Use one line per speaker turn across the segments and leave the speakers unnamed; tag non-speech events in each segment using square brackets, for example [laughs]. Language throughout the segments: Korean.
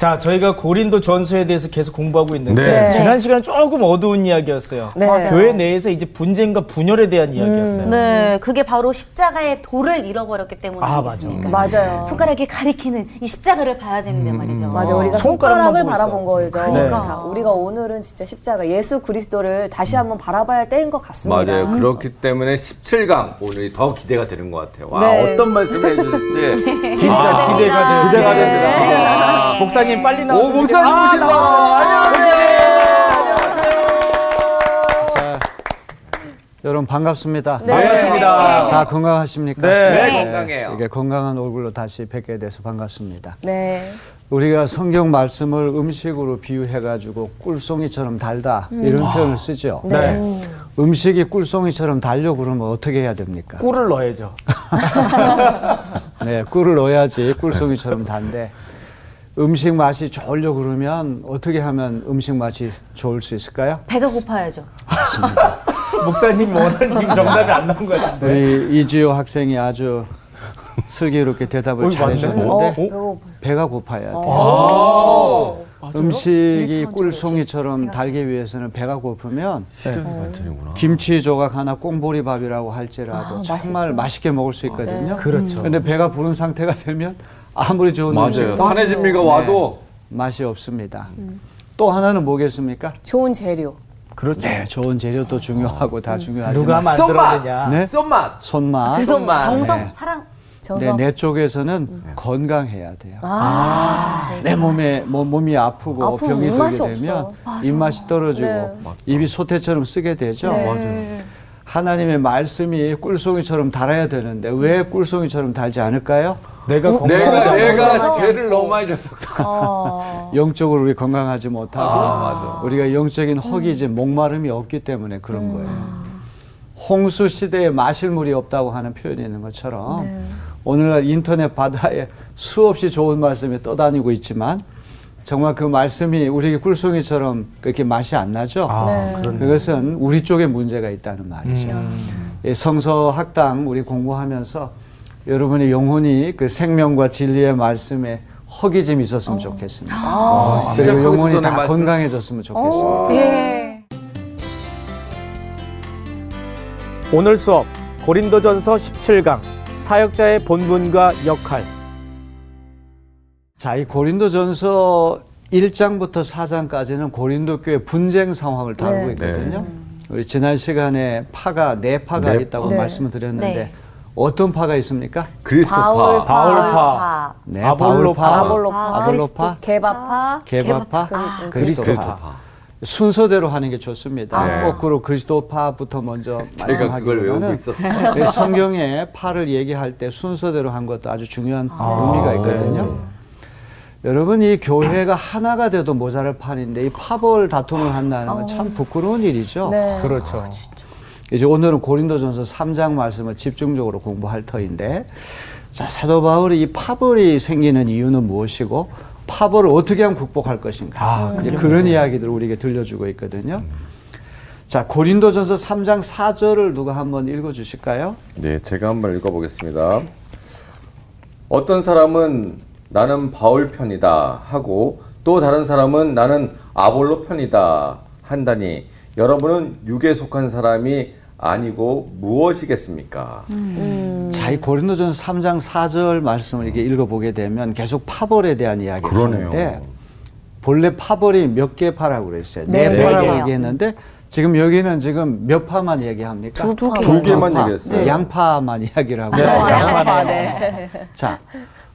자, 저희가 고린도 전서에 대해서 계속 공부하고 있는데
네.
지난 시간은 조금 어두운 이야기였어요.
네.
교회 내에서 이제 분쟁과 분열에 대한 이야기였어요.
네, 그게 바로 십자가의 도를 잃어버렸기 때문에
아,
아니겠습니까?
맞아요.
손가락이 가리키는 이 십자가를 봐야 되는데 말이죠.
맞아, 우리가 손가락을 바라본 거죠.
그러니까.
자, 우리가 오늘은 진짜 십자가 예수 그리스도를 다시 한번 바라봐야 할 때인 것 같습니다.
맞아요. 그렇기 때문에 17강 오늘이 더 기대가 되는 것 같아요. 와,
네.
어떤 말씀을 해주실지 [laughs]
진짜
아,
기대가 돼요.
기대가
네.
됩니다.
아, 목사님 빨리
오,
나왔으면
목사님
좋겠- 아,
오신다.
자, 여러분 반갑습니다.
네.
반갑습니다.
다 건강하십니까?
네.
네, 건강해요.
이게 건강한 얼굴로 다시 뵙게 돼서 반갑습니다.
네.
우리가 성경 말씀을 음식으로 비유해가지고 꿀송이처럼 달다 이런 표현을 쓰죠.
네.
음식이 꿀송이처럼 달려 그러면 어떻게 해야 됩니까?
꿀을 넣어야죠. [laughs]
네, 꿀을 넣어야지 꿀송이처럼 단데 음식 맛이 좋으려 그러면 어떻게 하면 음식 맛이 좋을 수 있을까요?
배가 고파야죠. [laughs]
목사님 원하는 지금 정답이 안 나온 것 같은데.
우리 이지호 학생이 아주 슬기롭게 대답을
어이,
잘해줬는데.
어?
배가 고파야 돼요.
아,
음식이 꿀송이처럼 달기 위해서는 배가 고프면
반찬이구나.
김치 조각 하나 꽁보리 밥이라고 할지라도
아,
정말
맛있죠.
맛있게 먹을 수 있거든요.
그렇죠.
근데 배가 부른 상태가 되면 아무리 좋은
맞아요.
음식도
산의 진미가 와도
맛이 없습니다. 또 하나는 뭐겠습니까?
좋은 재료.
그렇죠.
네, 좋은 재료도 중요하고 다 중요하지만
누가 만들어내냐.
네?
쏜맛.
손맛.
그
손맛.
정성,
네.
사랑.
네,
정성.
내 쪽에서는 건강해야 돼요.
아,
내 몸에 뭐, 몸이 아프고
아프면
병이
입맛이
들게 되면
없어.
입맛이 떨어지고
네.
입이 소태처럼 쓰게 되죠.
네.
하나님의 말씀이 꿀송이처럼 달아야 되는데 왜 꿀송이처럼 달지 않을까요?
내가 건강.
내가 내가
건강해서.
죄를 너무 많이 줬어.
어. [laughs]
영적으로 우리 건강하지 못하고
아.
우리가 영적인 허기지 목마름이 없기 때문에 그런 거예요. 홍수 시대에 마실 물이 없다고 하는 표현이 있는 것처럼 오늘날 인터넷 바다에 수없이 좋은 말씀이 떠다니고 있지만 정말 그 말씀이 우리에게 꿀송이처럼 그렇게 맛이 안 나죠.
아,
네.
그것은 우리 쪽에 문제가 있다는 말이죠. 예, 성서 학당 우리 공부하면서 여러분의 영혼이 그 생명과 진리의 말씀에 허기짐이 있었으면 좋겠습니다. 그리고
시작하기
영혼이
전에
다
말씀.
건강해졌으면 좋겠습니다.
예.
오늘 수업 고린도전서 17강 사역자의 본분과 역할.
자, 이 고린도전서 1장부터 4장까지는 고린도 교회 분쟁 상황을 다루고
네.
있거든요. 우리 지난 시간에 파가 네 파가
네
있다고
네.
말씀을 드렸는데
네.
어떤 파가 있습니까?
그리스도파.
바울파.
바울파.
네,
아볼로파.
아볼로파.
아볼로파,
개바파.
개바파,
그-
그리스도파. 순서대로 하는 게 좋습니다.
네.
거꾸로 그리스도파부터 먼저 말씀하기보다는. 네, 성경에 파를 얘기할 때 순서대로 한 것도 아주 중요한 의미가 있거든요.
네.
여러분 이 교회가 하나가 돼도 모자랄 판인데 이 파벌 다툼을 한다는 건 참 부끄러운 일이죠.
네.
그렇죠.
이제 오늘은 고린도전서 3장 말씀을 집중적으로 공부할 터인데 자 사도 바울이 이 파벌이 생기는 이유는 무엇이고 파벌을 어떻게 하면 극복할 것인가
아,
이제 그런 이야기들을 우리에게 들려주고 있거든요. 자 고린도전서 3장 4절을 누가 한번 읽어 주실까요?
네, 제가 한번 읽어 보겠습니다. 어떤 사람은 나는 바울 편이다 하고 또 다른 사람은 나는 아볼로 편이다 한다니 여러분은 육에 속한 사람이 아니고 무엇이겠습니까?
자, 이 고린도전서 3장 4절 말씀을 이렇게 읽어보게 되면 계속 파벌에 대한 이야기를
그러네요.
하는데 본래 파벌이 몇 개 파라고 그랬어요. 네,
네,
파라고
네.
얘기했는데 지금 여기는 지금 몇 파만 얘기합니까?
두 파.
두 개만
파.
얘기했어요.
양파만 이야기를 하고
네,
있어요.
양파. 네.
자,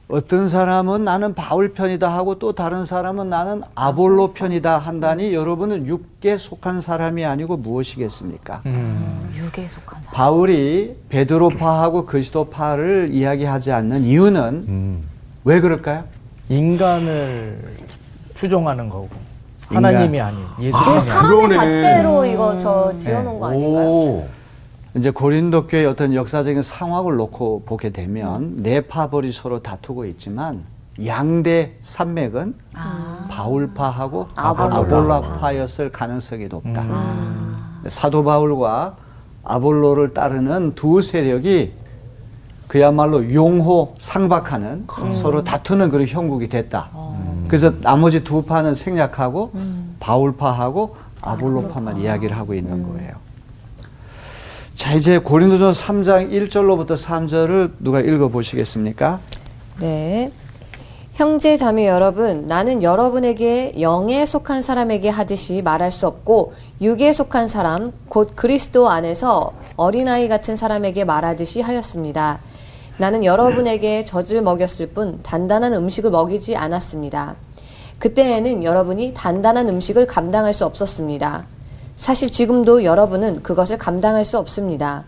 어떤 사람은 나는 바울 편이다 하고 또 다른 사람은 나는 아볼로 편이다 한다니 여러분은 육에 속한 사람이 아니고 무엇이겠습니까?
육에 속한 사람.
바울이 베드로파하고 그리스도파를 이야기하지 않는 이유는 왜 그럴까요?
인간을 추종하는 거고 하나님이 아닌 예수님이
이거
아닌.
사람의. 잣대로 이거 저 지어놓은 거 아닌가요?
오.
이제 고린도 교회 어떤 역사적인 상황을 놓고 보게 되면 네 파벌이 서로 다투고 있지만 양대 산맥은 바울파하고 아볼라파였을 가능성이 높다. 사도 바울과 아볼로를 따르는 두 세력이 그야말로 용호 상박하는 서로 다투는 그런 형국이 됐다. 그래서 나머지 두 파는 생략하고 바울파하고 아볼로파만 이야기를 하고 있는 거예요. 자, 이제 고린도전서 3장 1절로부터 3절을 누가 읽어 보시겠습니까?
네. 형제 자매 여러분, 나는 여러분에게 영에 속한 사람에게 하듯이 말할 수 없고 육에 속한 사람, 곧 그리스도 안에서 어린아이 같은 사람에게 말하듯이 하였습니다. 나는 여러분에게 젖을 먹였을 뿐 단단한 음식을 먹이지 않았습니다. 그때에는 여러분이 단단한 음식을 감당할 수 없었습니다. 사실 지금도 여러분은 그것을 감당할 수 없습니다.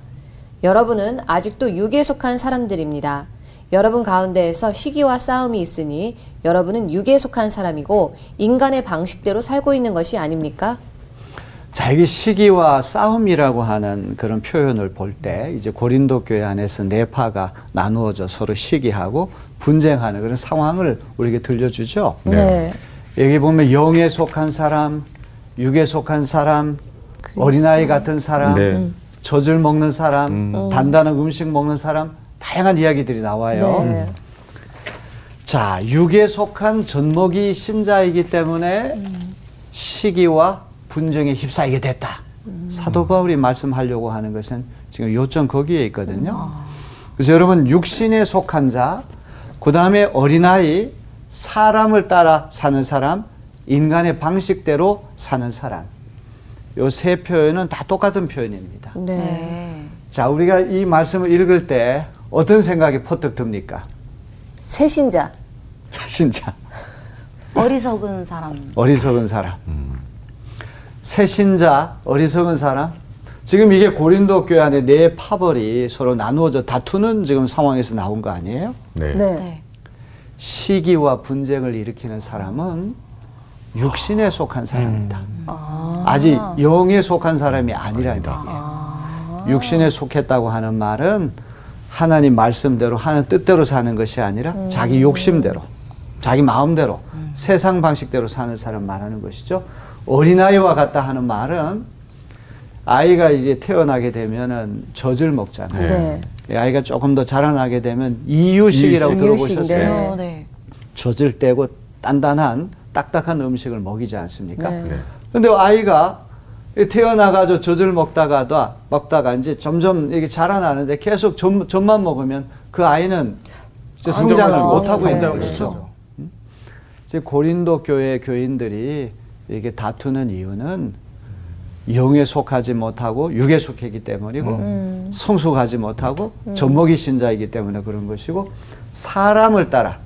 여러분은 아직도 육에 속한 사람들입니다. 여러분 가운데에서 시기와 싸움이 있으니 여러분은 육에 속한 사람이고 인간의 방식대로 살고 있는 것이 아닙니까?
자, 여기 시기와 싸움이라고 하는 그런 표현을 볼 때 이제 고린도 교회 안에서 네 파가 나누어져 서로 시기하고 분쟁하는 그런 상황을 우리에게 들려주죠.
네.
여기 보면 영에 속한 사람, 육에 속한 사람, 어린아이 같은 사람,
네.
젖을 먹는 사람, 단단한 음식 먹는 사람, 다양한 이야기들이 나와요.
네.
자, 육에 속한 젖먹이 신자이기 때문에 시기와 분쟁에 휩싸이게 됐다. 사도 바울이 말씀하려고 하는 것은 지금 요점 거기에 있거든요. 그래서 여러분 육신에 속한 자, 그 다음에 어린아이, 사람을 따라 사는 사람, 인간의 방식대로 사는 사람. 요 세 표현은 다 똑같은 표현입니다.
네.
네.
자, 우리가 이 말씀을 읽을 때 어떤 생각이 퍼뜩 듭니까?
새신자.
진짜.
어리석은 사람.
어리석은 사람. 새신자, 어리석은 사람. 지금 이게 고린도 교회 안에 네 파벌이 서로 나누어져 다투는 지금 상황에서 나온 거 아니에요?
네.
네.
네.
시기와 분쟁을 일으키는 사람은 육신에 속한 사람이다. 아 직 영에 속한 사람이 아니라는 얘기예요. 육신에 속했다고 하는 말은 하나님 말씀대로 하나님 뜻대로 사는 것이 아니라 자기 욕심대로 자기 마음대로 세상 방식대로 사는 사람 말하는 것이죠. 어린아이와 같다 하는 말은 아이가 이제 태어나게 되면은 젖을 먹잖아요.
네.
이 아이가 조금 더 자라나게 되면 이유식이라고
이유식,
들어보셨어요?
네.
어, 네.
젖을 떼고 단단한 딱딱한 음식을 먹이지 않습니까?
네.
근데 아이가 태어나가지고 젖을 먹다가도 먹다가 이제 점점 이게 자라나는데 계속 젖, 젖만 먹으면 그 아이는 이제 성장을
안정을
못 하고 있는 것이죠.
못하죠.
이제 고린도 교회 교인들이 이게 다투는 이유는 영에 속하지 못하고 육에 속했기 때문이고 성숙하지 못하고 젖먹이 신자이기 때문에 그런 것이고 사람을 따라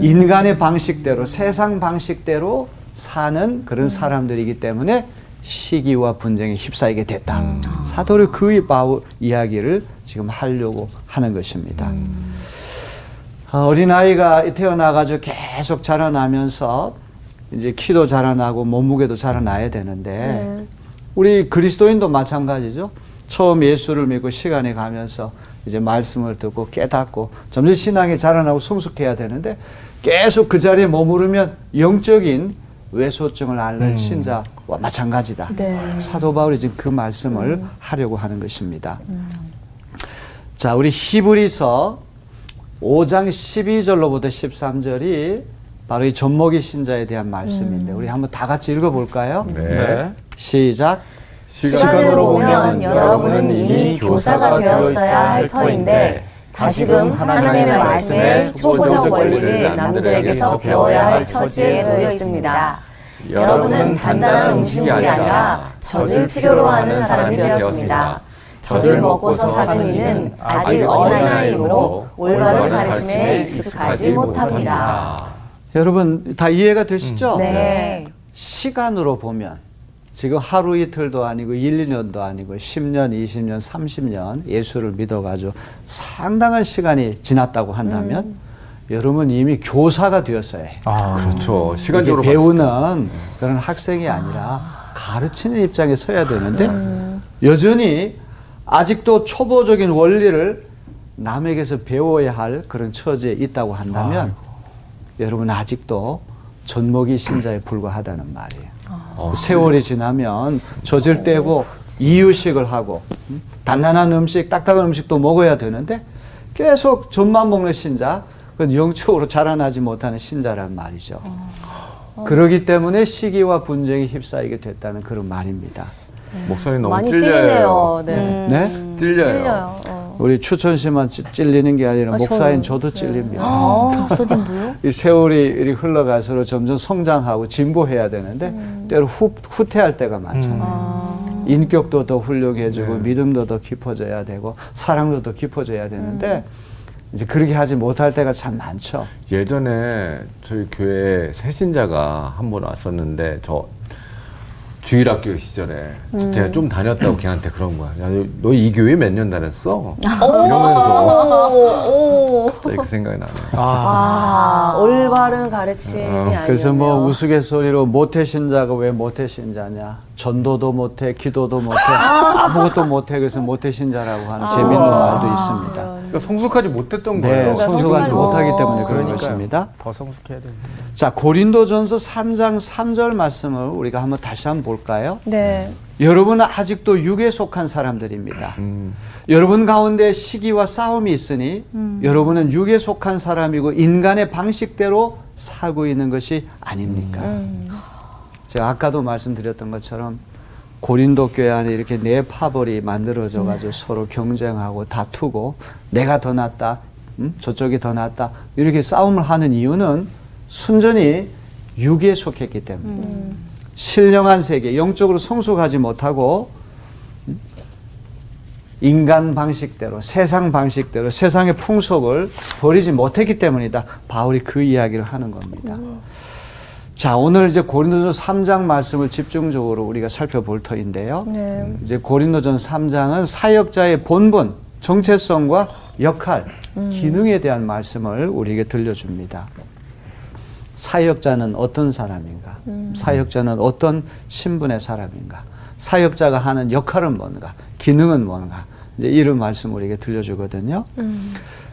인간의 방식대로 세상 방식대로 사는 그런 사람들이기 때문에 시기와 분쟁에 휩싸이게 됐다. 사도를 그 바울 이야기를 지금 하려고 하는 것입니다. 어, 어린아이가 태어나가지고 계속 자라나면서 이제 키도 자라나고 몸무게도 자라나야 되는데
네.
우리 그리스도인도 마찬가지죠. 처음 예수를 믿고 시간이 가면서 이제 말씀을 듣고 깨닫고 점점 신앙이 자라나고 성숙해야 되는데 계속 그 자리에 머무르면 영적인 외소증을 앓는 신자와 마찬가지다.
네.
사도 바울이 지금 그 말씀을 하려고 하는 것입니다. 자, 우리 히브리서 5장 12절로부터 13절이 바로 이 젖먹이 신자에 대한 말씀인데 우리 한번 다 같이 읽어볼까요?
네.
시작.
시간으로 보면 여러분은 이미 교사가 되었어야 할 터인데 다시금 하나님의 말씀의 초보적 원리를 남들에게서 배워야 할 처지에 놓여 있습니다. 여러분은 단단한 음식이 아니라 젖을 필요로 하는 사람이 되었습니다. 젖을 먹고서 사는 이는 아직 어린아이로 올바른 가르침에 익숙하지 못합니다.
여러분 다 이해가 되시죠?
네.
시간으로 보면 지금 하루 이틀도 아니고 1, 2년도 아니고 10년, 20년, 30년 예수를 믿어가지고 상당한 시간이 지났다고 한다면 여러분 이미 교사가 되었어야 해요.
아,
그렇죠. 시간적으로
배우는 그런 학생이 아니라 가르치는 입장에 서야 되는데 여전히 아직도 초보적인 원리를 남에게서 배워야 할 그런 처지에 있다고 한다면 여러분 아직도 젖먹이 신자에 불과하다는 말이에요. 세월이 지나면 젖을 떼고 이유식을 하고 음, 단단한 음식, 딱딱한 음식도 먹어야 되는데 계속 젖만 먹는 신자, 그건 영적으로 자라나지 못하는 신자란 말이죠. 그러기 때문에 시기와 분쟁이 휩싸이게 됐다는 그런 말입니다.
목사님 너무
많이
찔려요.
찔리네요. 네.
네?
찔려요.
찔려요. 어.
우리 추천 씨만 찌- 찔리는 게 아니라
아,
목사인
저도.
저도 찔립니다.
아, 목사님도요? [laughs]
이 세월이 이렇게 흘러갈수록 점점 성장하고 진보해야 되는데 때로 후, 후퇴할 때가 많잖아요. 인격도 더 훌륭해지고 믿음도 더 깊어져야 되고 사랑도 더 깊어져야 되는데 이제 그렇게 하지 못할 때가 참 많죠.
예전에 저희 교회 새신자가 한 번 왔었는데 저 주일학교 시절에 제가 좀 다녔다고 걔한테 그런 거야. 야, 너 이 교회 몇 년 다녔어? 이러면서
오,
그 생각이 나네요.
아, 올바른 가르침이 아니었네요.
그래서 뭐 우스갯소리로 모태 신자가 왜 모태 신자냐? 전도도 못해, 기도도 못해, 아무것도 못해. 그래서 모태 신자라고 하는 재밌는 말도 있습니다.
그러니까 성숙하지 못했던
네,
거예요.
성숙하지
성숙하지 못하기 때문에 그런. 것입니다.
더 성숙해야 되는데.
자, 고린도전서 3장 3절 말씀을 우리가 한번 다시 한번 볼까요?
네.
여러분은 아직도 육에 속한 사람들입니다.
음,
여러분 가운데 시기와 싸움이 있으니 여러분은 육에 속한 사람이고 인간의 방식대로 살고 있는 것이 아닙니까? 제가 아까도 말씀드렸던 것처럼 고린도 교회 안에 이렇게 네 파벌이 만들어져 가지고 서로 경쟁하고 다투고 내가 더 낫다, 음? 저쪽이 더 낫다 이렇게 싸움을 하는 이유는 순전히 육에 속했기 때문에 신령한 세계, 영적으로 성숙하지 못하고 음? 인간 방식대로, 세상 방식대로, 세상의 풍속을 버리지 못했기 때문이다. 바울이 그 이야기를 하는 겁니다. 자, 오늘 이제 고린도전 3장 말씀을 집중적으로 우리가 살펴볼 터인데요.
네.
이제 고린도전 3장은 사역자의 본분, 정체성과 역할, 기능에 대한 말씀을 우리에게 들려줍니다. 사역자는 어떤 사람인가? 사역자는 어떤 신분의 사람인가? 사역자가 하는 역할은 뭔가? 기능은 뭔가? 이제 이런 말씀 우리에게 들려주거든요.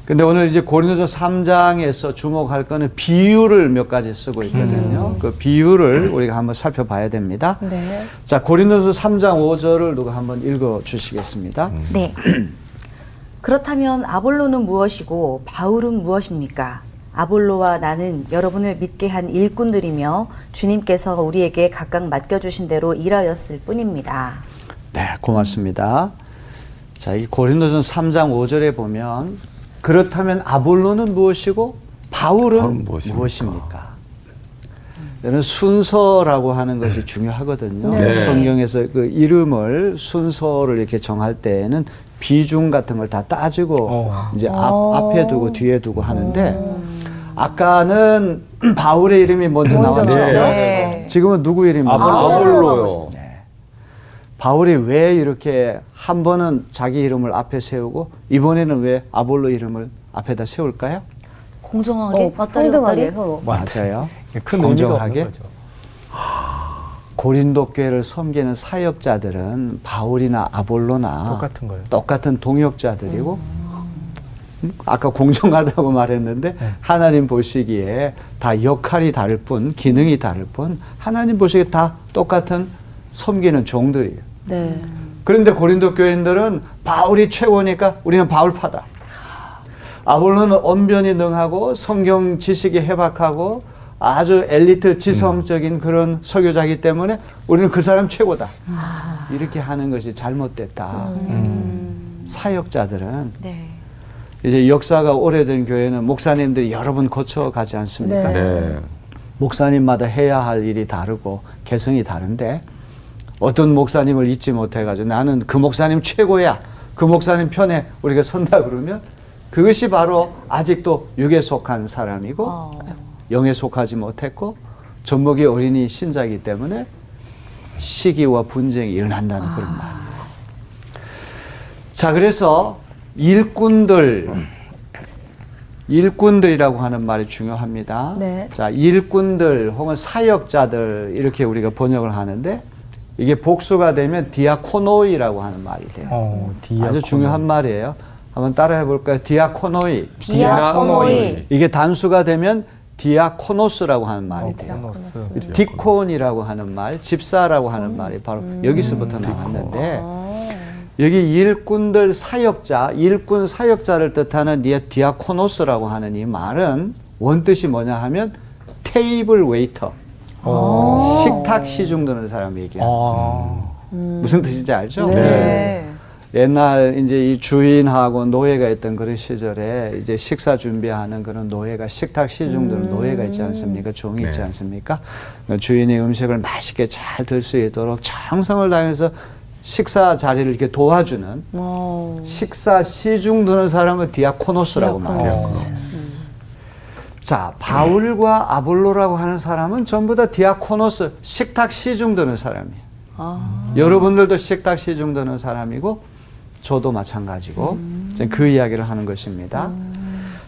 근데 오늘 이제 고린도서 3장에서 주목할 거는 비유를 몇 가지 쓰고 있거든요. 그 비유를 우리가 한번 살펴봐야 됩니다.
네.
자, 고린도서 3장 5절을 누가 한번 읽어 주시겠습니다.
네. [clears throat] 그렇다면 아볼로는 무엇이고 바울은 무엇입니까? 아볼로와 나는 여러분을 믿게 한 일꾼들이며 주님께서 우리에게 각각 맡겨주신 대로 일하였을 뿐입니다.
네, 고맙습니다. 자, 이 고린도전 3장 5절에 보면 그렇다면 아볼로는 무엇이고 바울은
바울은 무엇입니까?
무엇입니까? 이런 순서라고 하는 것이 중요하거든요.
네.
성경에서 그 이름을 순서를 이렇게 정할 때에는 비중 같은 걸 다 따지고
어.
이제 앞, 앞에 두고 뒤에 두고 하는데 아까는 [clears throat] 바울의 이름이 먼저 나왔죠.
나왔죠.
네.
지금은 누구 이름이 먼저
아볼로.
나왔어요?
아볼로요.
바울이 왜 이렇게 한 번은 자기 이름을 앞에 세우고 이번에는 왜 아볼로 이름을 앞에다 세울까요?
공정하게
어,
어떠리?
서로.
맞아요.
큰 의미가
공정하게?
없는 거죠.
고린도 교회를 섬기는 사역자들은 바울이나 아볼로나
똑같은 거예요.
똑같은 동역자들이고 음, 아까 공정하다고 [laughs] 말했는데
네.
하나님 보시기에 다 역할이 다를 뿐 기능이 다를 뿐 하나님 보시기에 다 똑같은 섬기는 종들이에요.
네.
그런데 고린도 교인들은 바울이 최고니까 우리는 바울파다. 아볼로는 언변이 능하고 성경 지식이 해박하고 아주 엘리트 지성적인 그런 설교자이기 때문에 우리는 그 사람 최고다. 이렇게 하는 것이 잘못됐다. 사역자들은
네.
이제 역사가 오래된 교회는 목사님들이 여러 번 거쳐가지 않습니까?
네.
네.
목사님마다 해야 할 일이 다르고 개성이 다른데 어떤 목사님을 잊지 못해가지고 나는 그 목사님 최고야. 그 목사님 편에 우리가 선다 그러면 그것이 바로 아직도 육에 속한 사람이고
어.
영에 속하지 못했고 젖먹이 어린이 신자이기 때문에 시기와 분쟁이 일어난다는 그런 말이에요. 자, 그래서 일꾼들, 일꾼들이라고 하는 말이 중요합니다.
네.
자, 일꾼들 혹은 사역자들 이렇게 우리가 번역을 하는데 이게 복수가 되면 διάκονοι라고 하는 말이 돼요.
어, διάκονο.
아주 중요한 말이에요. 한번 따라 해 볼까요? διάκονοι. διάκονοι. 이게 단수가 되면 διάκονος라고 하는 말이 돼요. διάκονος. deacon이라고 하는 말, 집사라고 하는 말이 바로 여기서부터 나왔는데 여기 일꾼들 사역자, 일꾼 사역자를 뜻하는 이 διάκονος라고 하는 이 말은 원뜻이 뭐냐 하면 테이블 웨이터,
어.
식탁 시중 드는 사람 얘기야.
아.
무슨 뜻인지 알죠?
네.
옛날 이제 이 주인하고 노예가 있던 그런 시절에 이제 식사 준비하는 그런 노예가 식탁 시중들 노예가 있지 않습니까? 종이 있지
네.
않습니까? 그 주인의 음식을 맛있게 잘 들 수 있도록 정성을 다해서 식사 자리를 이렇게 도와주는
어.
식사 시중 드는 사람을 διάκονος라고 말해요. 자, 바울과 아볼로라고 하는 사람은 전부 다 διάκονος, 식탁 시중 드는 사람이에요. 여러분들도 식탁 시중 드는 사람이고, 저도 마찬가지고, 이제 그 이야기를 하는 것입니다.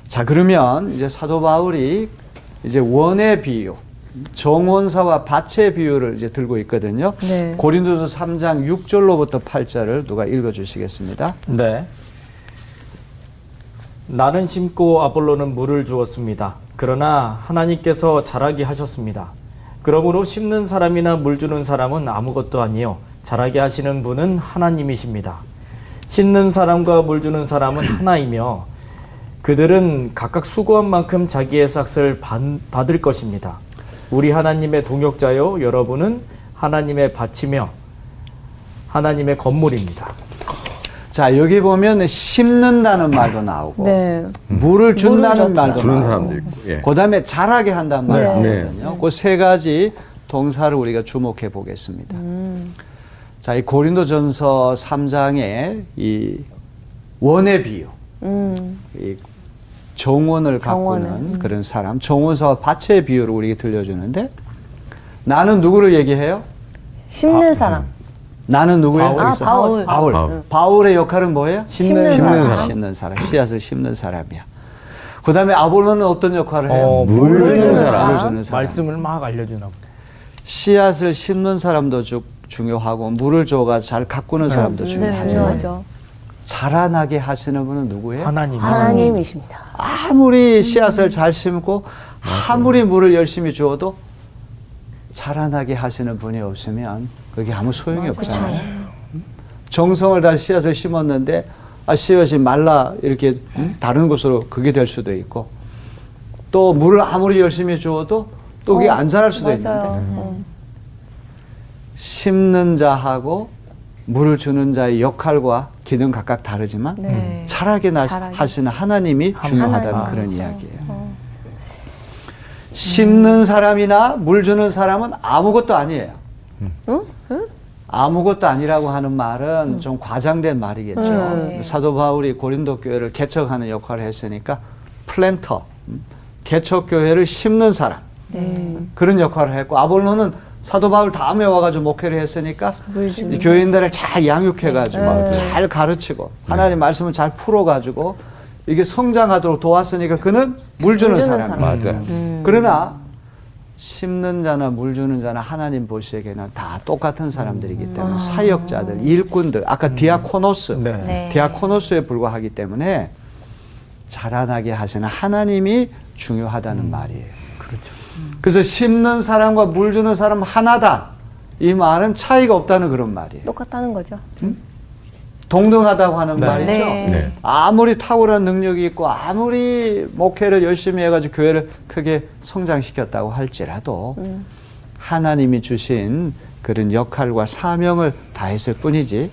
자, 그러면 이제 사도 바울이 이제 원의 비유, 정원사와 밭의 비유를 이제 들고 있거든요.
네.
고린도서 3장 6절로부터 8절을 누가 읽어 주시겠습니다.
네. 나는 심고 아볼로는 물을 주었습니다. 그러나 하나님께서 자라게 하셨습니다. 그러므로 심는 사람이나 물 주는 사람은 아무것도 아니요 자라게 하시는 분은 하나님이십니다. 심는 사람과 물 주는 사람은 [clears throat] 하나이며 그들은 각각 수고한 만큼 자기의 삭을 받- 받을 것입니다. 우리 하나님의 동역자요 여러분은 하나님의 밭이며 하나님의 건물입니다.
자, 여기 보면 심는다는 말도 나오고,
네.
물을 준다는
물을
말도
주는
나오고,
사람도 있고. 예.
그다음에 자라게 한다는 말이
네.
나오거든요. 그세 가지 동사를 우리가 주목해 보겠습니다. 자, 이 고린도전서 3장의 이 원의 비유,
음.
이 정원을
정원을,
가꾸는 그런 사람, 정원사와 밭의 비유를 우리에게 들려주는데 나는 누구를 얘기해요?
심는 사람.
나는 누구예요?
바울.
아? 바울.
바울.
바울.
바울의 역할은 뭐예요?
심는
사람.
사람. 심는 사람. 씨앗을 심는 사람이야. 그 다음에 아볼로는 어떤 역할을 해요?
어,
물
주는
주는
사람.
물 주는 사람.
말씀을 막 알려주나 보네.
씨앗을 심는 사람도 주- 중요하고 물을 줘가 잘 가꾸는 사람도
네,
중요하지만. 자라나게 하시는 분은 누구예요?
하나님.
하나님이십니다.
아무리 씨앗을 잘 심고 아무리 물을 열심히 주어도 자라나게 하시는 분이 없으면 그게 아무 소용이 없잖아요. 정성을 다 씨앗을 심었는데 아, 씨앗이 말라 이렇게 음? 다른 곳으로 그게 될 수도 있고 또 물을 아무리 열심히 주어도 또 그게
어,
안 자랄 수도 있는데
맞아요. 어.
심는 자하고 물을 주는 자의 역할과 기능 각각 다르지만
네.
자라게 나,
자라게.
하시는 하나님이 중요하다는
하나님.
그런
그렇죠.
이야기예요. 심는 사람이나 물 주는 사람은 아무것도 아니에요. 아무것도 아니라고 하는 말은 좀 과장된 말이겠죠.
네.
사도 바울이 고린도 교회를 개척하는 역할을 했으니까 planter, 음, 개척 교회를 심는 사람 그런 역할을 했고 아볼로는 사도 바울 다음에 와가지고 목회를 했으니까 이 교인들을 잘 양육해가지고 잘 가르치고 하나님 말씀을 잘 풀어가지고 이게 성장하도록 도왔으니까 그는 물 주는,
물 주는
사람.
사람.
맞아요.
그러나 심는 자나 물 주는 자나 하나님 보시기에는 다 똑같은 사람들이기 때문에 사역자들, 일꾼들, 아까 διάκονος,
네.
네.
διάκονος에 불과하기 때문에 자라나게 하시는 하나님이 중요하다는 말이에요. 그래서 심는 사람과 물 주는 사람 하나다. 이 말은 차이가 없다는 그런 말이에요.
똑같다는 거죠.
동등하다고 하는
네.
말이죠.
네.
네.
아무리 탁월한 능력이 있고 아무리 목회를 열심히 해가지고 교회를 크게 성장시켰다고 할지라도 하나님이 주신 그런 역할과 사명을 다했을 뿐이지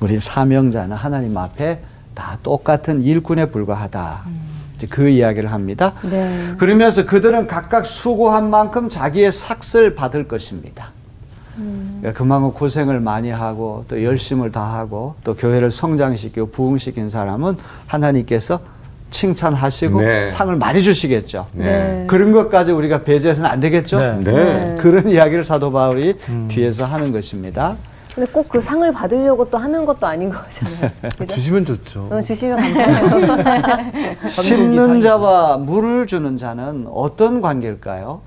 우리 사명자는 하나님 앞에 다 똑같은 일꾼에 불과하다. 이제 그 이야기를 합니다.
네.
그러면서 그들은 각각 수고한 만큼 자기의 삭을 받을 것입니다. 그러니까 그만큼 고생을 많이 하고 또 열심을 다하고 또 교회를 성장시키고 부흥시킨 사람은 하나님께서 칭찬하시고
네.
상을 많이 주시겠죠.
네.
그런 것까지 우리가 배제해서는 안 되겠죠.
네.
네.
그런 이야기를 사도 바울이 뒤에서 하는 것입니다.
근데 꼭 그 상을 받으려고 또 하는 것도 아닌 거잖아요. [laughs] 그죠?
주시면 좋죠.
어, 주시면 감사해요. [laughs]
심는 자와 물을 주는 자는 어떤 관계일까요?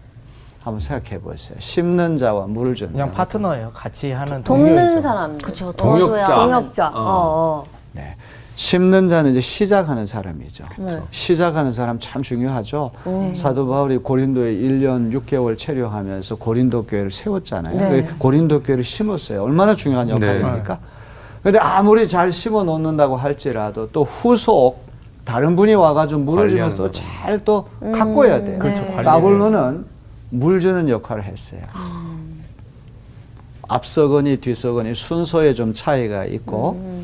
한번 생각해 보세요. 심는 자와 물을 주는
그냥
자.
파트너예요. 같이 하는
돕는
동료이죠.
사람.
그쵸,
동역자.
도와줘야.
동역자. 어. 어.
네. 심는 자는 이제 시작하는 사람이죠.
네.
시작하는 사람 참 중요하죠. 사도 바울이 고린도에 1년 6개월 체류하면서 고린도 교회를 세웠잖아요.
네.
그 고린도 교회를 심었어요. 얼마나 중요한 역할입니까? 근데 아무리 잘 심어 놓는다고 할지라도 또 후속 다른 분이 와가지고 물을 주면서
거죠.
잘또 가꿔야 돼요.
그렇죠,
네. 아볼로는 물 주는 역할을 했어요. 앞서거니 뒤서거니 순서에 좀 차이가 있고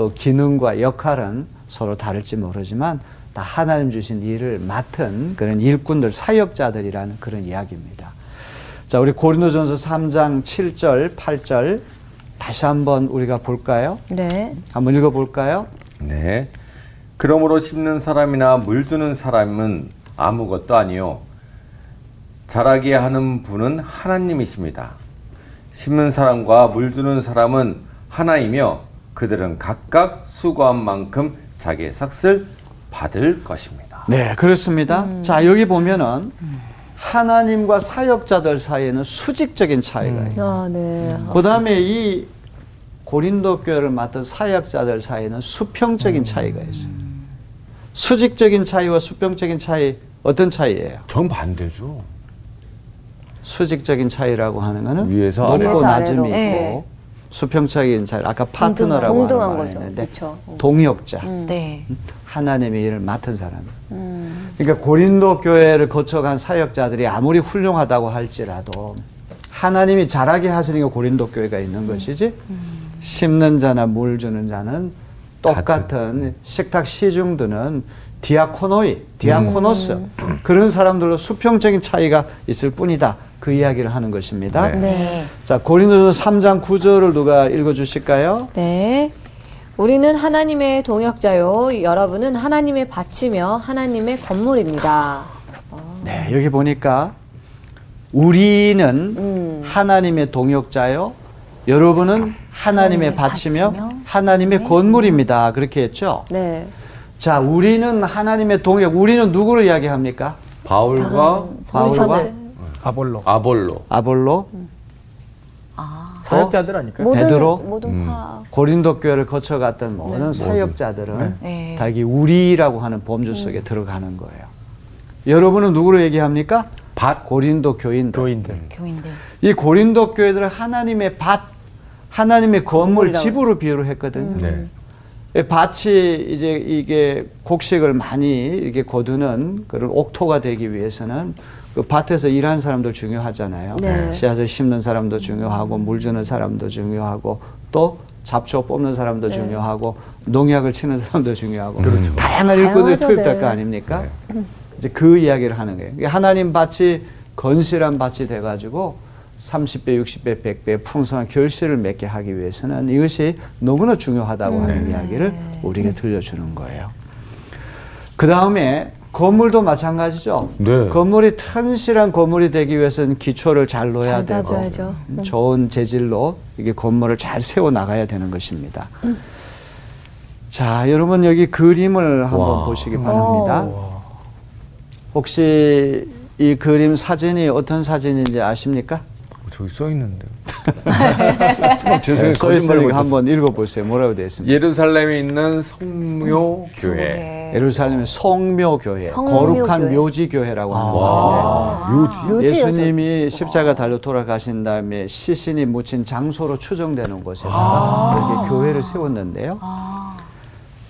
또 기능과 역할은 서로 다를지 모르지만 다 하나님 주신 일을 맡은 그런 일꾼들 사역자들이라는 그런 이야기입니다. 자, 우리 고린도전서 3장 7절, 8절 다시 한번 우리가 볼까요?
네.
한번 읽어 볼까요?
네. 그러므로 심는 사람이나 물 주는 사람은 아무것도 아니요. 자라게 하는 분은 하나님이십니다. 심는 사람과 물 주는 사람은 하나이며 그들은 각각 수고한 만큼 자기의 삭슬 받을 것입니다.
네, 그렇습니다. 자, 여기 보면은 하나님과 사역자들 사이에는 수직적인 차이가 있어요.
아, 네.
그 다음에 이 고린도 교회를 맡은 사역자들 사이에는 수평적인 차이가 있어요. 수직적인 차이와 수평적인 차이 어떤 차이예요?
전 반대죠.
수직적인 차이라고 하는 거는
위에서
높고
아래로.
낮음이 있고
네.
수평적인 차이 아까 파트너라고
동등한
하는 말
거죠.
했는데
그렇죠.
동역자
네.
하나님의 일을 맡은 사람. 그러니까 고린도 교회를 거쳐간 사역자들이 아무리 훌륭하다고 할지라도 하나님이 잘하게 하시는 게 고린도 교회가 있는 것이지 심는 자나 물 주는 자는 똑같은 식탁 시중드는 디아코노이, 디아코노스 그런 사람들로 수평적인 차이가 있을 뿐이다. 그 이야기를 하는 것입니다.
네.
네.
자, 고린도서 3장 9절을 누가 읽어 주실까요?
네. 우리는 하나님의 동역자요. 여러분은 하나님의 밭이며 하나님의 건물입니다.
네, 여기 보니까 우리는
음.
하나님의 동역자요. 여러분은 하나님의
하나님의
밭이며
밭이며
하나님의 건물입니다. 그렇게 했죠.
네.
자, 우리는 하나님의 동역. 우리는 누구를 이야기합니까?
바울과
바울과
전체.
아볼로
아볼로.
아볼로,
사역자들 아닐까요?
모든
베드로?
모든 화.
고린도 교회를 거쳐갔던 모든 사역자들은
네.
다 이게 우리라고 하는 범주 속에 들어가는 거예요. 여러분은 누구를 얘기합니까?
밭.
고린도 교인들.
교인들.
교인들.
이 고린도 교회들은 하나님의 밭, 하나님의 건물. 집으로 비유를 했거든요.
네.
이 밭이 이제 이게 곡식을 많이 이렇게 거두는 그런 옥토가 되기 위해서는 그 밭에서 일하는 사람도 중요하잖아요.
네.
씨앗을 심는 사람도 중요하고 물 주는 사람도 중요하고 또 잡초 뽑는 사람도
네.
중요하고 농약을 치는 사람도 중요하고 다양한 일꾼들이
다양하죠,
투입될
네.
거 아닙니까? 이제 그 이야기를 하는 거예요. 이게 하나님 밭이 건실한 밭이 돼가지고 30배, 60배, 100배 풍성한 결실을 맺게 하기 위해서는 이것이 너무나 중요하다고 하는 이야기를 우리에게 들려주는 거예요. 그 다음에 건물도 마찬가지죠.
네.
건물이 튼실한 건물이 되기 위해서는 기초를 잘 놓아야
잘
되고
다져야죠.
음, 좋은 재질로 이게 건물을 잘 세워 나가야 되는 것입니다. 자, 여러분 여기 그림을 한번
와.
보시기 바랍니다.
와.
혹시 이 그림 사진이 어떤 사진인지 아십니까?
저기 써 있는데.
네,
죄송해요.
써 있으니까
거짓말을
한번 읽어보세요. 뭐라고 되어 있습니까?
예루살렘에 있는 성묘 교회.
네.
예루살렘의 성묘교회,
성묘 교회.
거룩한 묘지 교회라고 하는
와. 묘지.
건데 예수님이 십자가 달려 돌아가신 다음에 시신이 묻힌 장소로 추정되는 곳에다가 이렇게 교회를 세웠는데요.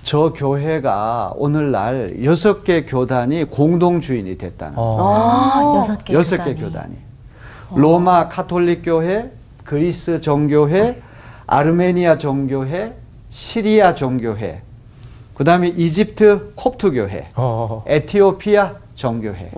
저 교회가 오늘날 여섯 개 교단이 공동 주인이 됐다는 거예요.
어.
아, 여섯 개.
여섯 개 교단이. 로마 카톨릭 교회, 그리스 정교회, 아르메니아 정교회, 시리아 정교회, 그 다음에 이집트 콥트 교회,
어.
에티오피아 정교회.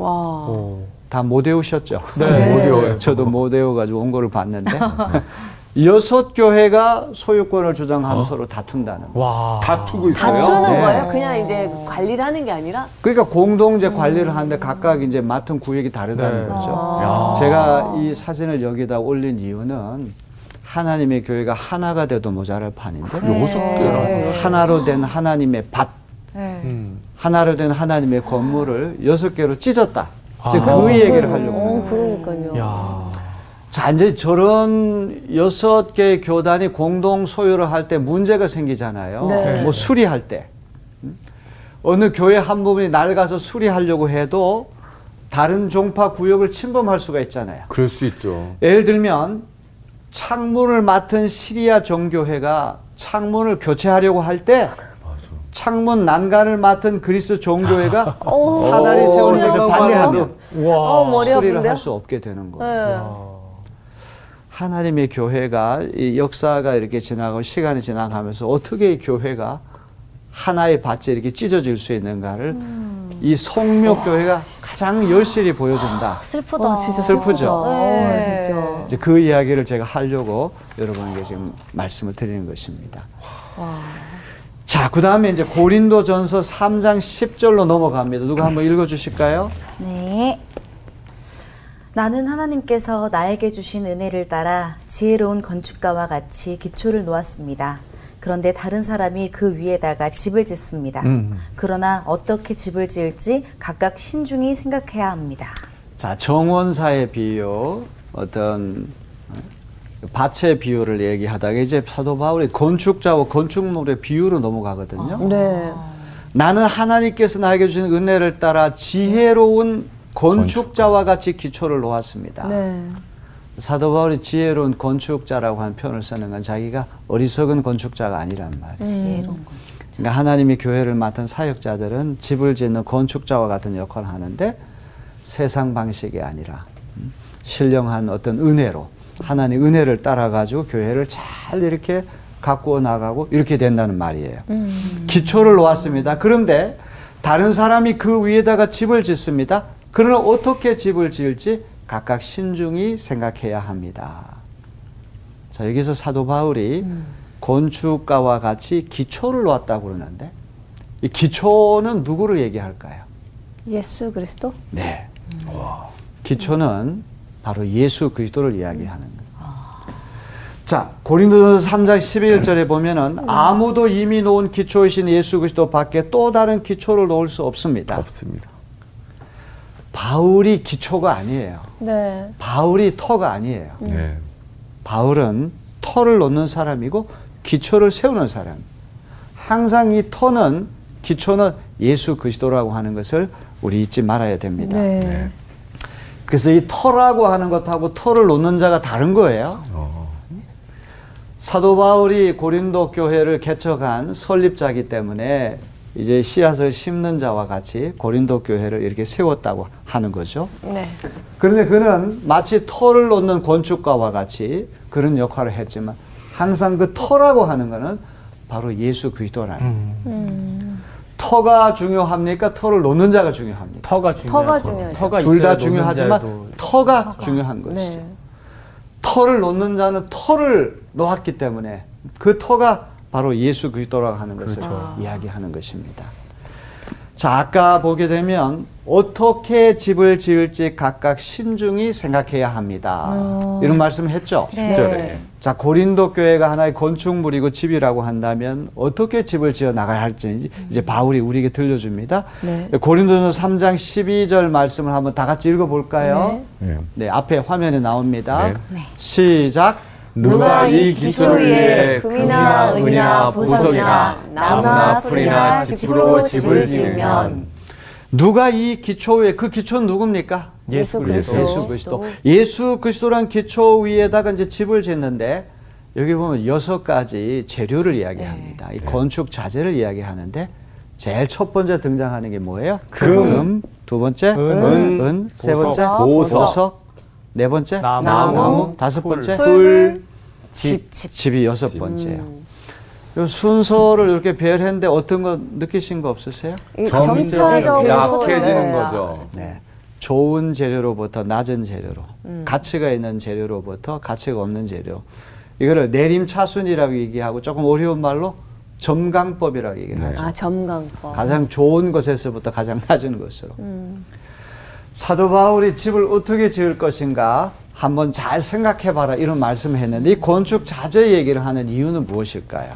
다 못 외우셨죠?
네.
못 외워요.
저도 못 외워가지고 온 거를 봤는데. [laughs] 여섯 교회가 소유권을 주장하며 서로 다툰다는 거.
와.
다투고 있어요.
다투는
네.
거예요? 그냥 이제 관리를 하는 게 아니라?
그러니까 공동제 관리를 하는데 각각 이제 맡은 구역이 다르다는
네.
거죠.
야.
제가 이 사진을 여기다 올린 이유는 하나님의 교회가 하나가 돼도 모자랄 판인데
여섯 개나.
하나로 된 하나님의 밭,
네.
음.
하나로 된 하나님의 건물을 여섯 개로 찢었다.
아.
그 얘기를 하려고.
어, 그러니까요.
야.
자, 이제 저런 여섯 개의 교단이 공동 소유를 할 때 문제가 생기잖아요.
네.
뭐 수리할 때. 음? 어느 교회 한 부분이 낡아서 수리하려고 해도 다른 종파 구역을 침범할 수가 있잖아요.
그럴 수 있죠.
예를 들면 창문을 맡은 시리아 정교회가 창문을 교체하려고 할 때 창문 난간을 맡은 그리스 종교회가 [laughs] 사다리 세우는 것을 반대하면
어, 머리
수리를
아픈데요?
할수 없게 되는 거예요.
네.
하나님의 교회가 이 역사가 이렇게 지나고 시간이 지나가면서 어떻게 이 교회가 하나의 밭에 이렇게 찢어질 수 있는가를 이 성묘 교회가 가장 열실히 보여준다.
슬프다.
어, 진짜
슬프죠?
슬프다. 어,
네.
진짜.
이제 그 이야기를 제가 하려고 여러분에게 지금 말씀을 드리는 것입니다. 자, 그 다음에 이제 고린도전서 3장 10절로 넘어갑니다. 누가 한번 읽어주실까요?
네. 나는 하나님께서 나에게 주신 은혜를 따라 지혜로운 건축가와 같이 기초를 놓았습니다. 그런데 다른 사람이 그 위에다가 집을 짓습니다. 그러나 어떻게 집을 지을지 각각 신중히 생각해야 합니다.
자, 정원사의 비유, 어떤 어, 밭의 비유를 얘기하다가 이제 사도 바울이 건축자와 건축물의 비유로 넘어가거든요.
네.
나는 하나님께서 나에게 주신 은혜를 따라 지혜로운 건축자와 같이 기초를 놓았습니다.
네.
사도 바울이 지혜로운 건축자라고 하는 표현을 쓰는 건 자기가 어리석은 건축자가 아니란 말이에요.
지혜로운 건.
그러니까 하나님의 교회를 맡은 사역자들은 집을 짓는 건축자와 같은 역할을 하는데 세상 방식이 아니라 음, 신령한 어떤 은혜로 하나님 은혜를 따라 가지고 교회를 잘 이렇게 가꾸어 나가고 이렇게 된다는 말이에요. 기초를 놓았습니다. 그런데 다른 사람이 그 위에다가 집을 짓습니다. 그러나 어떻게 집을 지을지 각각 신중히 생각해야 합니다. 자, 여기서 사도 바울이 건축가와 같이 기초를 놓았다고 그러는데 이 기초는 누구를 얘기할까요?
예수 그리스도?
네. 기초는 바로 예수 그리스도를 이야기하는 거예요. 자, 고린도전서 3장 11절에 보면은 아무도 이미 놓은 기초이신 예수 그리스도 밖에 또 다른 기초를 놓을 수 없습니다.
없습니다.
바울이 기초가 아니에요.
네.
바울이 터가 아니에요.
네.
바울은 터를 놓는 사람이고 기초를 세우는 사람. 항상 이 터는 기초는 예수 그리스도라고 하는 것을 우리 잊지 말아야 됩니다.
네.
그래서 이 터라고 하는 것하고 터를 놓는 자가 다른 거예요.
어.
사도 바울이 고린도 교회를 개척한 설립자이기 때문에 이제 씨앗을 심는 자와 같이 고린도 교회를 이렇게 세웠다고 하는 거죠.
네.
그런데 그는 마치 터를 놓는 건축가와 같이 그런 역할을 했지만 항상 그 터라고 하는 것은 바로 예수 그리스도라는
음.
터가 중요합니까? 터를 놓는 자가 중요합니까?
터가 중요하죠.
터가 중요하죠.
터가
둘다
있어야
중요하지만
자도
터가 중요한 것이.
네.
터를 놓는 자는 터를 놓았기 때문에 그 터가 바로 예수 그리스도라고 하는 것을
그렇죠.
이야기하는 것입니다. 자, 아까 보게 되면 어떻게 집을 지을지 각각 신중히 생각해야 합니다. 이런 말씀을 했죠.
네.
10절에.
자, 고린도 교회가 하나의 건축물이고 집이라고 한다면 어떻게 집을 지어 나가야 할지 이제 바울이 우리에게 들려줍니다.
네.
고린도전서 3장 12절 말씀을 한번 다 같이 읽어 볼까요?
네.
네.
네, 앞에 화면에 나옵니다.
네.
네.
시작.
누가 이 기초 위에 금이나 은이나 보석이나 나무나 풀이나 집으로 집을 지으면
누가 이 기초 위에 그 기초는 누굽니까?
예수 그리스도.
예수 그리스도. 예수 그리스도란 기초 위에다가 이제 집을 짓는데 여기 보면 여섯 가지 재료를 이야기합니다. 이 건축 자재를 이야기하는데 제일 첫 번째 등장하는 게 뭐예요? 금, 두 번째
은,
은, 세 번째
보석,
보석, 네 번째
나무,
나무, 다섯
풀,
번째
풀,
짚, 짚.
짚이 여섯 번째예요. 요 순서를 이렇게 배열했는데 어떤 거 느끼신 거 없으세요?
점차적으로
약해지는
네.
거죠.
네. 좋은 재료로부터 낮은 재료로, 가치가 있는 재료로부터 가치가 없는 재료. 이거를 내림차순이라고 얘기하고 조금 어려운 말로 점강법이라고 얘기를
네.
하죠.
아 점강법.
가장 좋은 것에서부터 가장 낮은 것으로. 사도 바울이 집을 어떻게 지을 것인가 한번 잘 생각해 봐라 이런 말씀을 했는데 이 건축 자재 얘기를 하는 이유는 무엇일까요?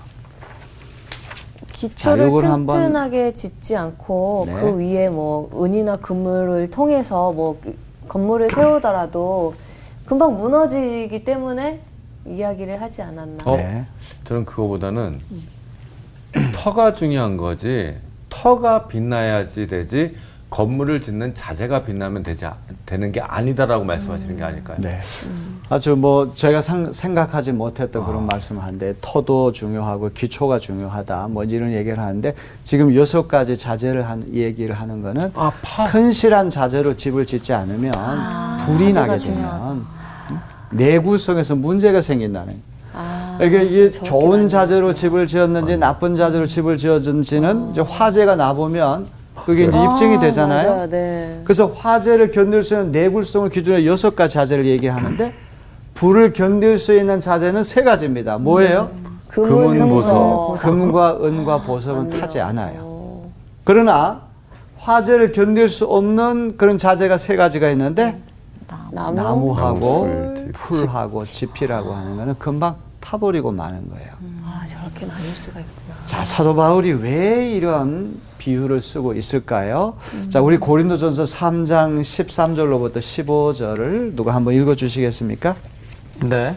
기초를
자, 요걸 한번-
튼튼하게 짓지 않고
네.
그 위에 뭐 은이나 금물을 통해서 뭐 건물을 세우더라도 금방 무너지기 때문에 이야기를 하지 않았나.
어?
네.
저는 그거보다는 [clears throat] 터가 중요한 거지. 터가 빛나야지 되지. 건물을 짓는 자재가 빛나면 되지, 않- 되는 게 아니다라고 말씀하시는 게 아닐까요?
네. 아주 뭐 제가 상- 생각하지 못했던 그런 말씀을 하는데 터도 중요하고 기초가 중요하다 뭐 이런 얘기를 하는데 지금 여섯 가지 자재를 한 얘기를 하는 거는
아, 파.
튼실한 자재로 집을 짓지 않으면 불이 나게 되면 내구성에서 문제가 생긴다는. 이게 이게 좋은 자재로 집을 지었는지 나쁜 자재로 집을 지었는지는 이제 화재가 나보면 그게 이제 입증이 되잖아요.
맞아요. 네.
그래서 화재를 견딜 수 있는 내구성을 기준으로 여섯 가지 자재를 얘기하는데 불을 견딜 수 있는 자재는 세 가지입니다. 뭐예요?
금은, 보석.
금과 은과 보석은 타지 않아요. 그러나 화재를 견딜 수 없는 그런 자재가 세 가지가 있는데
나무.
나무하고
나무, 풀,
풀하고 지피라고 하는 거는 금방 타버리고 마는 거예요.
아, 저렇게 나뉠 수가 있구나.
자, 사도 바울이 왜 이런 비유를 쓰고 있을까요? 자, 우리 고린도전서 3장 13절로부터 15절을 누가 한번 읽어 주시겠습니까?
네.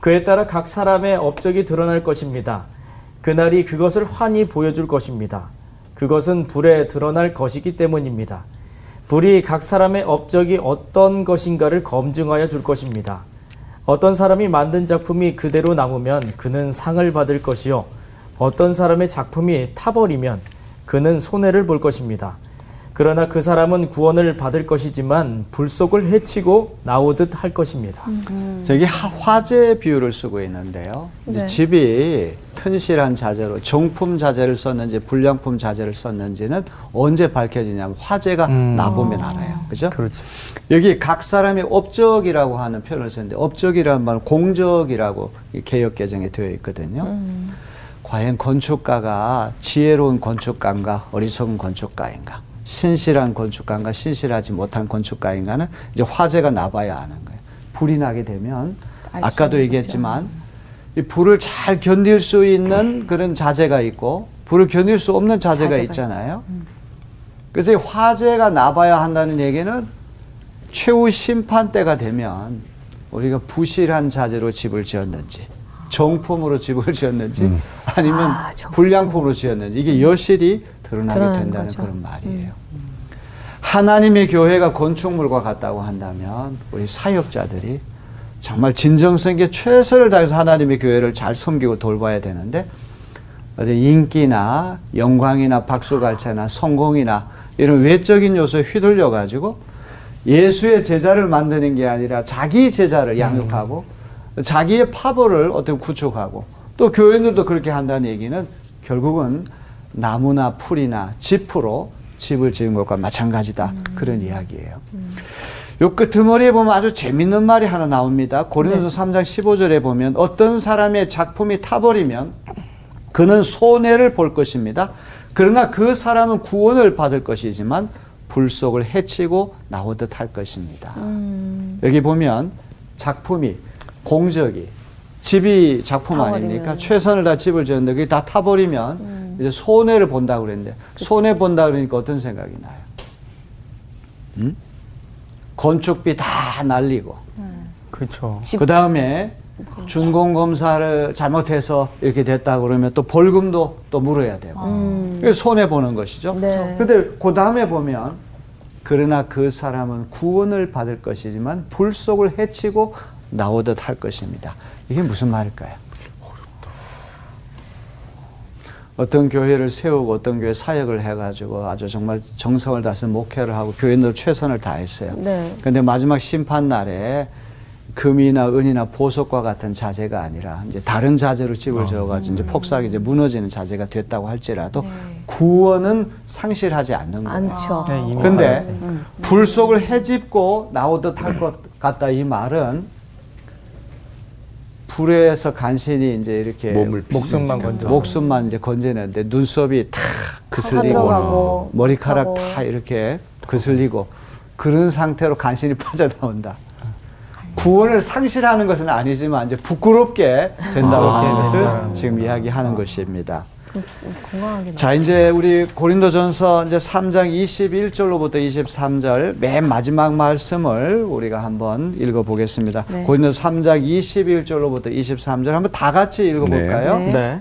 그에 따라 각 사람의 업적이 드러날 것입니다. 그날이 그것을 환히 보여줄 것입니다. 그것은 불에 드러날 것이기 때문입니다. 불이 각 사람의 업적이 어떤 것인가를 검증하여 줄 것입니다. 어떤 사람이 만든 작품이 그대로 남으면 그는 상을 받을 것이요. 어떤 사람의 작품이 타버리면 그는 손해를 볼 것입니다. 그러나 그 사람은 구원을 받을 것이지만 불속을 해치고 나오듯 할 것입니다.
저기 하- 화재 비유를 쓰고 있는데요. 이제
네.
집이 튼실한 자재로 정품 자재를 썼는지 불량품 자재를 썼는지는 언제 밝혀지냐면 화재가 나보면 알아요. 그죠?
그렇죠.
여기 각 사람의 업적이라고 하는 표현을 썼는데 업적이라는 말은 공적이라고 이 개역 개정에 되어 있거든요. 과연 건축가가 지혜로운 건축가인가 어리석은 건축가인가 신실한 건축가인가 신실하지 못한 건축가인가는 이제 화재가 나봐야 아는 거예요. 불이 나게 되면 아까도 얘기했지만 이 불을 잘 견딜 수 있는 그런 자재가 있고 불을 견딜 수 없는 자재가,
자재가
있잖아요. 그래서 이 화재가 나봐야 한다는 얘기는 최후 심판 때가 되면 우리가 부실한 자재로 집을 지었는지 정품으로 집을 지었는지 아니면
아.
불량품으로 지었는지 이게 여실히 드러나게 된다는
거죠.
그런 말이에요. 하나님의 교회가 건축물과 같다고 한다면 우리 사역자들이 정말 진정성 있게 최선을 다해서 하나님의 교회를 잘 섬기고 돌봐야 되는데 인기나 영광이나 박수갈채나 성공이나 이런 외적인 요소에 휘둘려 가지고 예수의 제자를 만드는 게 아니라 자기 제자를 양육하고 자기의 파벌을 어떻게 구축하고 또 교인들도 그렇게 한다는 얘기는 결국은 나무나 풀이나 지프로 집을 지은 것과 마찬가지다 그런 이야기예요. 요 끄트머리에 보면 아주 재밌는 말이 하나 나옵니다. 고린도서 3장 15절에 보면 어떤 사람의 작품이 타버리면 그는 손해를 볼 것입니다. 그러나 그 사람은 구원을 받을 것이지만 불속을 해치고 나오듯 할 것입니다. 여기 보면 작품이 공적이 집이 작품
타버리면.
아닙니까? 최선을 다 집을 지었는데 그게 다 타버리면 이제 손해를 본다고 그랬는데 손해 본다 그러니까 어떤 생각이 나요? 음? 건축비 다 날리고
그렇죠.
그 다음에 준공 검사를 잘못해서 이렇게 됐다 그러면 또 벌금도 또 물어야 되고 이게 손해 보는 것이죠.
네.
근데 그 다음에 보면 그러나 그 사람은 구원을 받을 것이지만 불 속을 해치고 나오듯 할 것입니다. 이게 무슨 말일까요? 어떤 교회를 세우고 어떤 교회 사역을 해가지고 아주 정말 정성을 다해서 목회를 하고 교인들 최선을 다했어요.
네.
근데 마지막 심판 날에 금이나 은이나 보석과 같은 자재가 아니라 이제 다른 자재로 집을 지어가지고 이제 폭삭이 이제 무너지는 자재가 됐다고 할지라도 구원은 상실하지 않는 거예요.
않죠.
네, 이미
근데
받았어요.
불 속을 해집고 나오듯 할 것 같다 이 말은 불에서 간신히 이제 이렇게
몸을
목숨만. 건져.
목숨만 이제 건져내는데 눈썹이 탁 그슬리고
들어가고,
머리카락
하고.
다 이렇게 그슬리고 그런 상태로 간신히 [laughs] 빠져나온다. 구원을 상실하는 것은 아니지만 이제 부끄럽게 된다고
아,
하는
네,
것을
네.
지금 이야기하는 것입니다.
건강하게
자, 이제 우리 고린도전서 이제 3장 21절로부터 23절 맨 마지막 말씀을 우리가 한번 읽어 보겠습니다.
네.
고린도서 3장 21절로부터 23절 한번 다 같이 읽어 볼까요?
네.
네.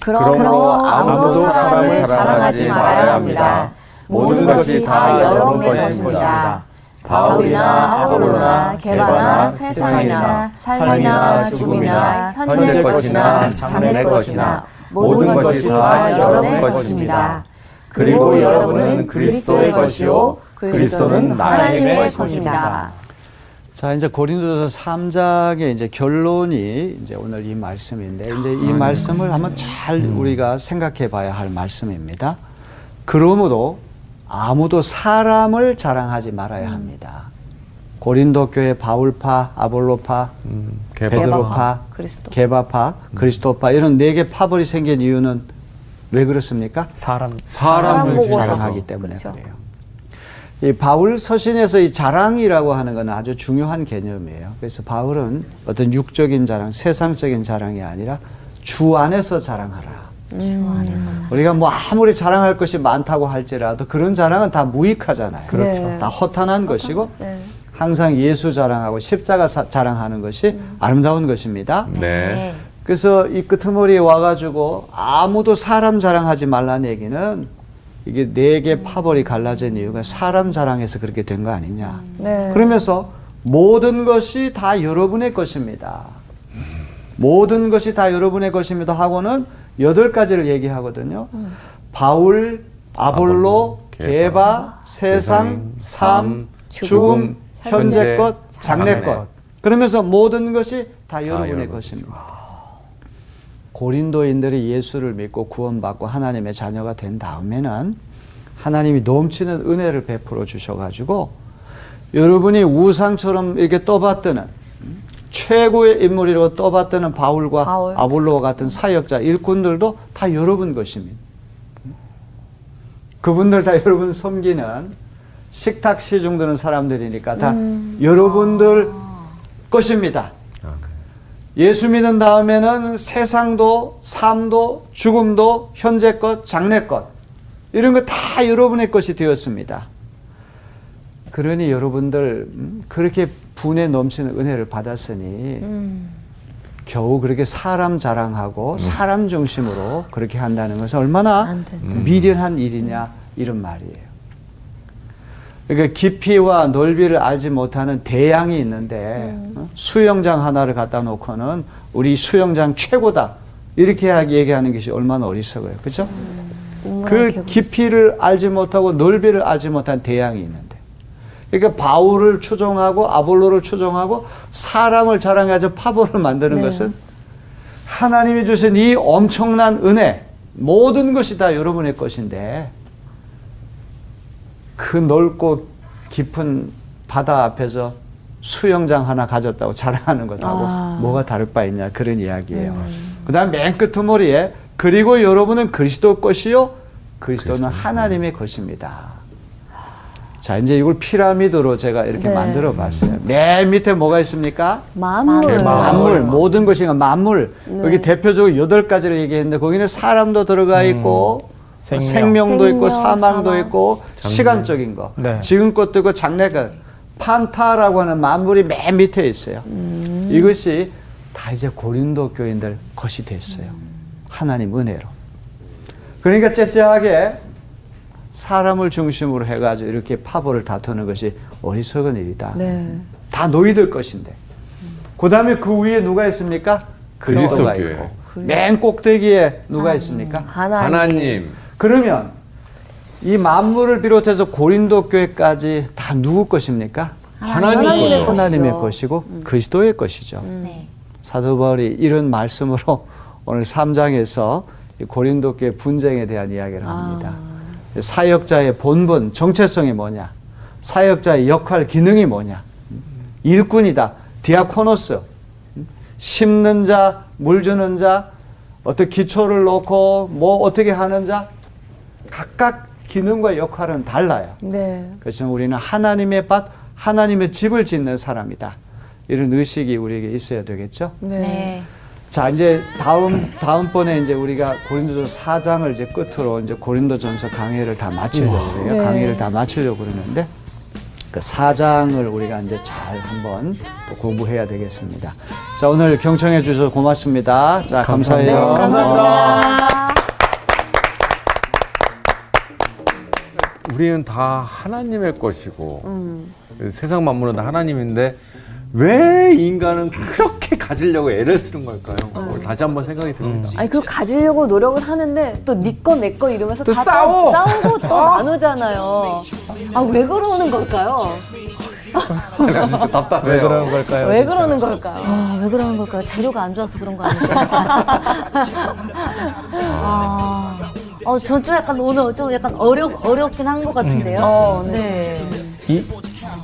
그러므로 아무도
아무도
사람을 자랑하지 말아야 합니다.
모든 것이 다 여러분의 것입니다.
바울이나 아볼로나 게바나 세상이나 삶이나 죽음이나 현재 것이나 장래 것이나 모든 것이 다 여러분의 것입니다. 그리고 여러분은 그리스도의 것이요 그리스도는 하나님의 것입니다.
자, 이제 고린도서 3장의 이제 결론이 이제 오늘 이 말씀인데 이제 이 말씀을 한번 잘 우리가 생각해 봐야 할 말씀입니다. 그러므로 아무도 사람을 자랑하지 말아야 합니다. 고린도 교회 바울파, 아볼로파, 베드로파,
그리스도.
게바파, 그리스도파 이런 네 개 파벌이 생긴 이유는 왜 그렇습니까?
사람
사람 보고서.
자랑하기 때문에
그렇죠.
그래요. 이 바울 서신에서 이 자랑이라고 하는 건 아주 중요한 개념이에요. 그래서 바울은 어떤 육적인 자랑, 세상적인 자랑이 아니라 주 안에서 자랑하라. 우리가 뭐 아무리 자랑할 것이 많다고 할지라도 그런 자랑은 다 무익하잖아요.
그렇죠. 네.
다 허탄한 것이고
네.
항상 예수 자랑하고 십자가 사- 자랑하는 것이 아름다운 것입니다.
네.
그래서 이 끄트머리에 와가지고 아무도 사람 자랑하지 말라는 얘기는 이게 네 개 파벌이 갈라진 이유가 사람 자랑해서 그렇게 된 거 아니냐.
네.
그러면서 모든 것이 다 여러분의 것입니다. 모든 것이 다 여러분의 것입니다 하고는 여덟 가지를 얘기하거든요. 바울, 아볼로,
게바,
게바, 세상, 삶, 죽음, 현재
현재
것, 장래 것.
것.
그러면서 모든 것이 다 여러분의
여러분
것입니다. 고린도인들이 예수를 믿고 구원받고 하나님의 자녀가 된 다음에는 하나님이 넘치는 은혜를 베풀어 주셔가지고 여러분이 우상처럼 이렇게 떠받드는 음, 최고의 인물이라고 떠받드는 바울과
바울.
아볼로와 같은 사역자 일꾼들도 다 여러분 것입니다. 그분들 다 여러분 섬기는 식탁 시중 드는 사람들이니까 다 여러분들 것입니다. 예수 믿은 다음에는 세상도 삶도 죽음도 현재 것 장래 것 이런 거 다 여러분의 것이 되었습니다. 그러니 여러분들 음, 그렇게 분에 넘치는 은혜를 받았으니 겨우 그렇게 사람 자랑하고 사람 중심으로 그렇게 한다는 것은 얼마나
안 된다.
미련한 일이냐 이런 말이에요. 그러니까 깊이와 넓이를 알지 못하는 대양이 있는데 어? 수영장 하나를 갖다 놓고는 우리 수영장 최고다 이렇게 얘기하는 것이 얼마나 어리석어요, 그렇죠? 그 깊이를 알지 못하고 넓이를 알지 못한 대양이 있는데, 그러니까 바울을 추종하고 아볼로를 추종하고 사람을 자랑해서 파벌을 만드는
네.
것은 하나님이 주신 이 엄청난 은혜 모든 것이 다 여러분의 것인데 그 넓고 깊은 바다 앞에서 수영장 하나 가졌다고 자랑하는 것하고
아.
뭐가 다를 바 있냐 그런 이야기예요. 그다음 맨 끝머리에 그리고 여러분은 그리스도 것이요 그리스도는 하나님의 것입니다. 자 이제 이걸 피라미드로 제가 이렇게
네.
만들어 봤어요. 맨 밑에 뭐가 있습니까?
만물.
만물 모든 것이 만물
네.
여기 대표적으로 여덟 가지를 얘기했는데 거기는 사람도 들어가 있고
생명.
생명 도 있고
생명,
사망도
사망.
있고 시간적인 거
네.
지금 것도 있고 장래가 판타라고 하는 만물이 맨 밑에 있어요. 이것이 다 이제 고린도 교인들 것이 됐어요. 하나님 은혜로. 그러니까 째째하게 사람을 중심으로 해가지고 이렇게 파벌을 다투는 것이 어리석은 일이다.
네.
다 너희들 것인데. 그 다음에 그 위에 누가 있습니까? 그리스도가
그리스도
있고. 맨 꼭대기에 누가 있습니까?
하나님.
하나님.
그러면 이 만물을 비롯해서 고린도 교회까지 다 누구 것입니까?
하나님
하나님의
거죠.
하나님의
것이죠.
것이고 그리스도의 것이죠.
네.
사도 바울이 이런 말씀으로 [laughs] 오늘 3장에서 고린도 교회 분쟁에 대한 이야기를 합니다. 사역자의 본분, 정체성이 뭐냐? 사역자의 역할, 기능이 뭐냐? 일꾼이다. 디아코노스. 심는 자, 물 주는 자, 어떻게 기초를 놓고 뭐 어떻게 하는 자 각각 기능과 역할은 달라요.
네.
그래서 우리는 하나님의 밭, 하나님의 집을 짓는 사람이다. 이런 의식이 우리에게 있어야 되겠죠.
네.
네.
자, 이제 다음 다음번에 이제 우리가 고린도전서 4장을 이제 끝으로 이제 고린도전서 강의를 다 마치려고 그래요.
네.
강의를 다 마치려고 그러는데 그 4장을 우리가 이제 잘 한번 또 공부해야 되겠습니다. 자, 오늘 경청해 주셔서 고맙습니다. 자, 감사해요.
네, 감사합니다.
우리는 다 하나님의 것이고 세상 만물은 다 하나님인데 왜 인간은 그렇게 가지려고 애를 쓰는 걸까요? 오늘 다시 한번 생각이 듭니다.
아니 그걸 가지려고 노력을 하는데 또 네 거 내 거 이러면서
또
다
싸워.
싸, 싸우고 또 [laughs] 나누잖아요. 아 왜 그러는 걸까요? [laughs]
답답해요.
왜 그러는 걸까요?
왜 그러는 걸까요?
아, 왜 그러는 걸까요? 재료가 안 좋아서 그런 거 아닐까요? [laughs] 아, 어, 전 좀 약간 오늘 좀 약간 어려, 어렵긴 한 것 같은데요.
어,
네.
이,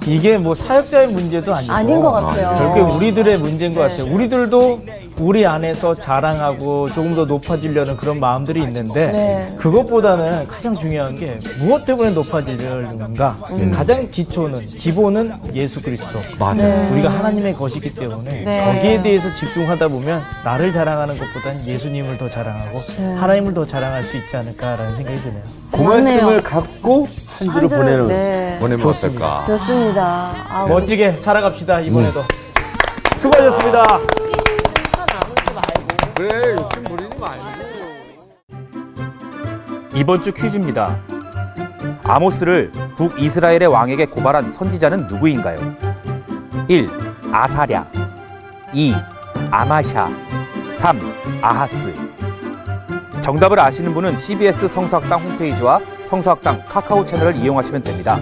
이게 뭐 사역자의 문제도 아니고
아닌 것 같아요.
결국 우리들의 문제인 것 같아요. 우리들도 우리 안에서 자랑하고 조금 더 높아지려는 그런 마음들이 있는데
네.
그것보다는 가장 중요한 게 무엇 때문에 높아지는가 가장 기초는 기본은 예수 그리스도
맞아요.
우리가 하나님의 것이기 때문에
네.
거기에 대해서 집중하다 보면 나를 자랑하는 것보다는 예수님을 더 자랑하고 하나님을 더 자랑할 수 있지 않을까라는 생각이 드네요.
그 말씀을 갖고
한 주를
보내는
네.
보내면
좋습니다.
어떨까?
좋습니다. 아,
멋지게 살아갑시다 이번에도 수고하셨습니다.
그래 욕심 부리지 말고.
이번 주 퀴즈입니다. 아모스를 북이스라엘의 왕에게 고발한 선지자는 누구인가요? 1. 아사랴 2. 아마샤 3. 아하스 정답을 아시는 분은 CBS 성서학당 홈페이지와 성서학당 카카오 채널을 이용하시면 됩니다.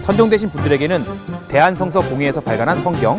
선정되신 분들에게는 대한성서공회에서 발간한 성경,